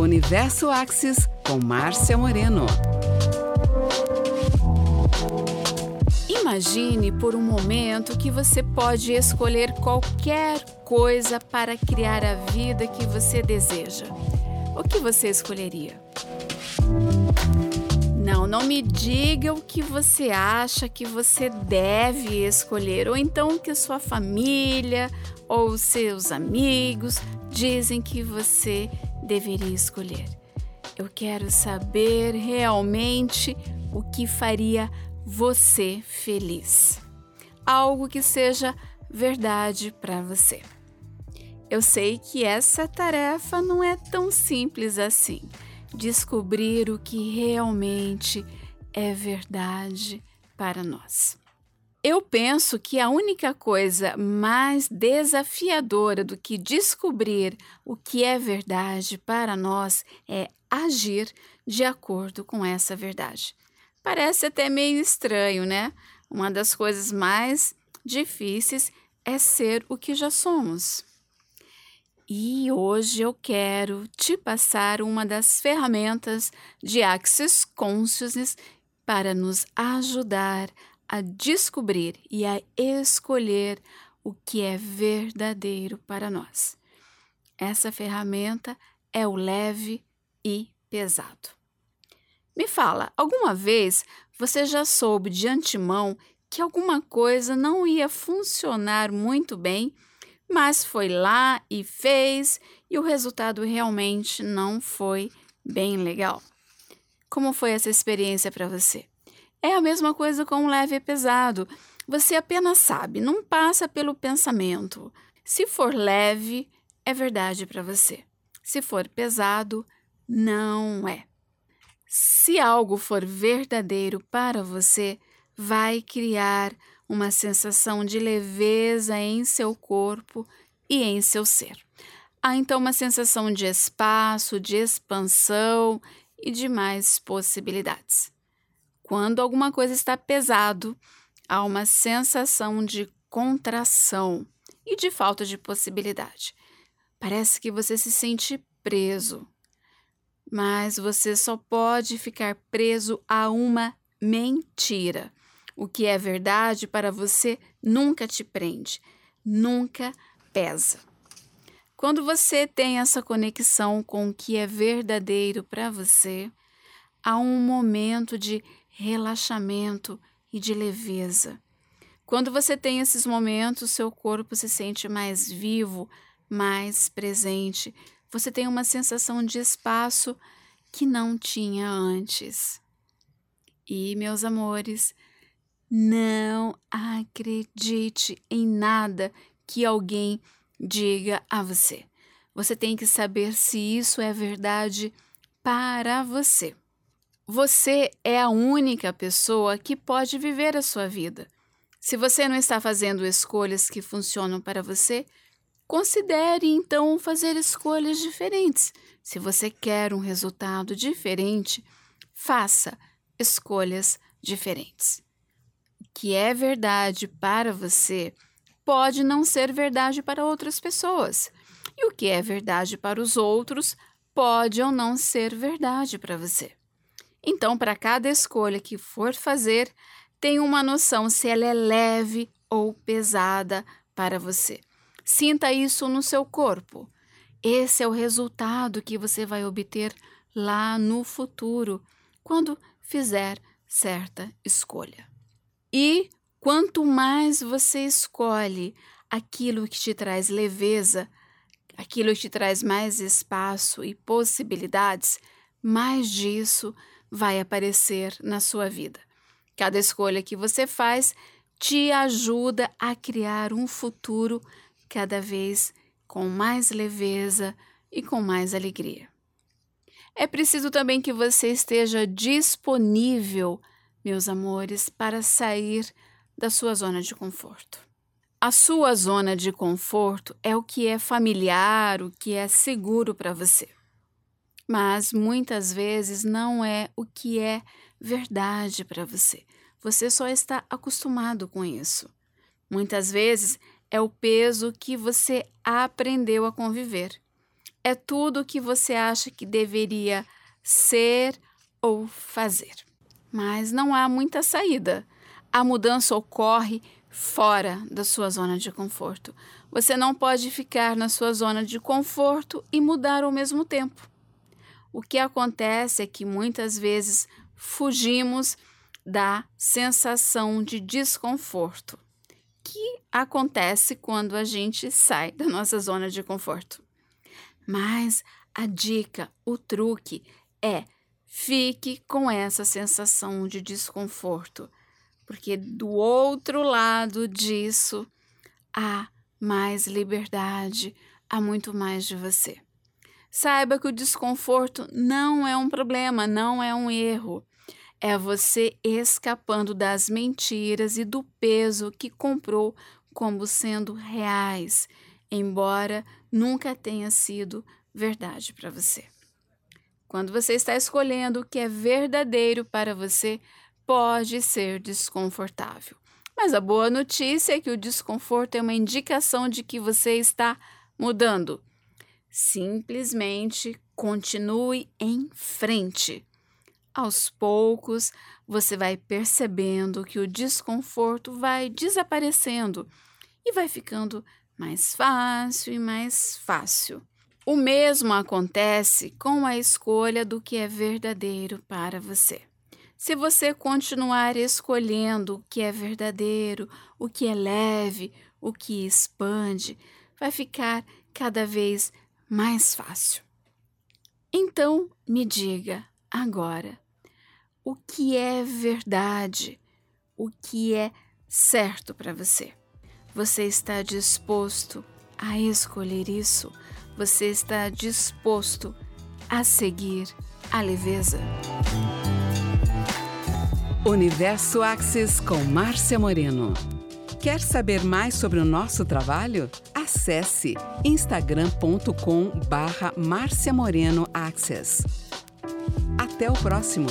Universo Axis com Márcia Moreno. Imagine por um momento que você pode escolher qualquer coisa para criar a vida que você deseja. O que você escolheria? Não, não me diga o que você acha que você deve escolher, ou então que sua família ou seus amigos dizem que você deveria escolher. Eu quero saber realmente o que faria você feliz. Algo que seja verdade para você. Eu sei que essa tarefa não é tão simples assim. Descobrir o que realmente é verdade para nós. Eu penso que a única coisa mais desafiadora do que descobrir o que é verdade para nós é agir de acordo com essa verdade. Parece até meio estranho, né? Uma das coisas mais difíceis é ser o que já somos. E hoje eu quero te passar uma das ferramentas de Access Consciousness para nos ajudar a descobrir e a escolher o que é verdadeiro para nós. Essa ferramenta é o leve e pesado. Me fala, alguma vez você já soube de antemão que alguma coisa não ia funcionar muito bem, mas foi lá e fez e o resultado realmente não foi bem legal? Como foi essa experiência para você? É a mesma coisa com leve e pesado. Você apenas sabe, não passa pelo pensamento. Se for leve, é verdade para você. Se for pesado, não é. Se algo for verdadeiro para você, vai criar uma sensação de leveza em seu corpo e em seu ser. Há então uma sensação de espaço, de expansão e de mais possibilidades. Quando alguma coisa está pesado, há uma sensação de contração e de falta de possibilidade. Parece que você se sente preso. Mas você só pode ficar preso a uma mentira. O que é verdade para você nunca te prende, nunca pesa. Quando você tem essa conexão com o que é verdadeiro para você, há um momento de relaxamento e de leveza. Quando você tem esses momentos, seu corpo se sente mais vivo, mais presente. Você tem uma sensação de espaço que não tinha antes. E, meus amores, não acredite em nada que alguém diga a você. Você tem que saber se isso é verdade para você. Você é a única pessoa que pode viver a sua vida. Se você não está fazendo escolhas que funcionam para você, considere então fazer escolhas diferentes. Se você quer um resultado diferente, faça escolhas diferentes. O que é verdade para você pode não ser verdade para outras pessoas. E o que é verdade para os outros pode ou não ser verdade para você. Então, para cada escolha que for fazer, tenha uma noção se ela é leve ou pesada para você. Sinta isso no seu corpo. Esse é o resultado que você vai obter lá no futuro, quando fizer certa escolha. E quanto mais você escolhe aquilo que te traz leveza, aquilo que te traz mais espaço e possibilidades, mais disso vai aparecer na sua vida. Cada escolha que você faz te ajuda a criar um futuro cada vez com mais leveza e com mais alegria. É preciso também que você esteja disponível, meus amores, para sair da sua zona de conforto. A sua zona de conforto é o que é familiar, o que é seguro para você mas muitas vezes não é o que é verdade para você. Você só está acostumado com isso. Muitas vezes é o peso que você aprendeu a conviver. é tudo o que você acha que deveria ser ou fazer. Mas não há muita saída. A mudança ocorre fora da sua zona de conforto. Você não pode ficar na sua zona de conforto e mudar ao mesmo tempo. O que acontece é que muitas vezes fugimos da sensação de desconforto, que acontece quando a gente sai da nossa zona de conforto. Mas a dica, o truque é fique com essa sensação de desconforto, porque do outro lado disso há mais liberdade, há muito mais de você. Saiba que o desconforto não é um problema, não é um erro. É você escapando das mentiras e do peso que comprou como sendo reais, embora nunca tenha sido verdade para você. Quando você está escolhendo o que é verdadeiro para você, pode ser desconfortável. Mas a boa notícia é que o desconforto é uma indicação de que você está mudando. Simplesmente continue em frente. Aos poucos, você vai percebendo que o desconforto vai desaparecendo e vai ficando mais fácil e mais fácil. O mesmo acontece com a escolha do que é verdadeiro para você. Se você continuar escolhendo o que é verdadeiro, o que é leve, o que expande, vai ficar cada vez mais fácil. Então, me diga agora o que é verdade, o que é certo para você. Você está disposto a escolher isso? Você está disposto a seguir a leveza? Universo Axis com Márcia Moreno. Quer saber mais sobre o nosso trabalho? acesse instagram.com barra Márcia Moreno Access. Até o próximo!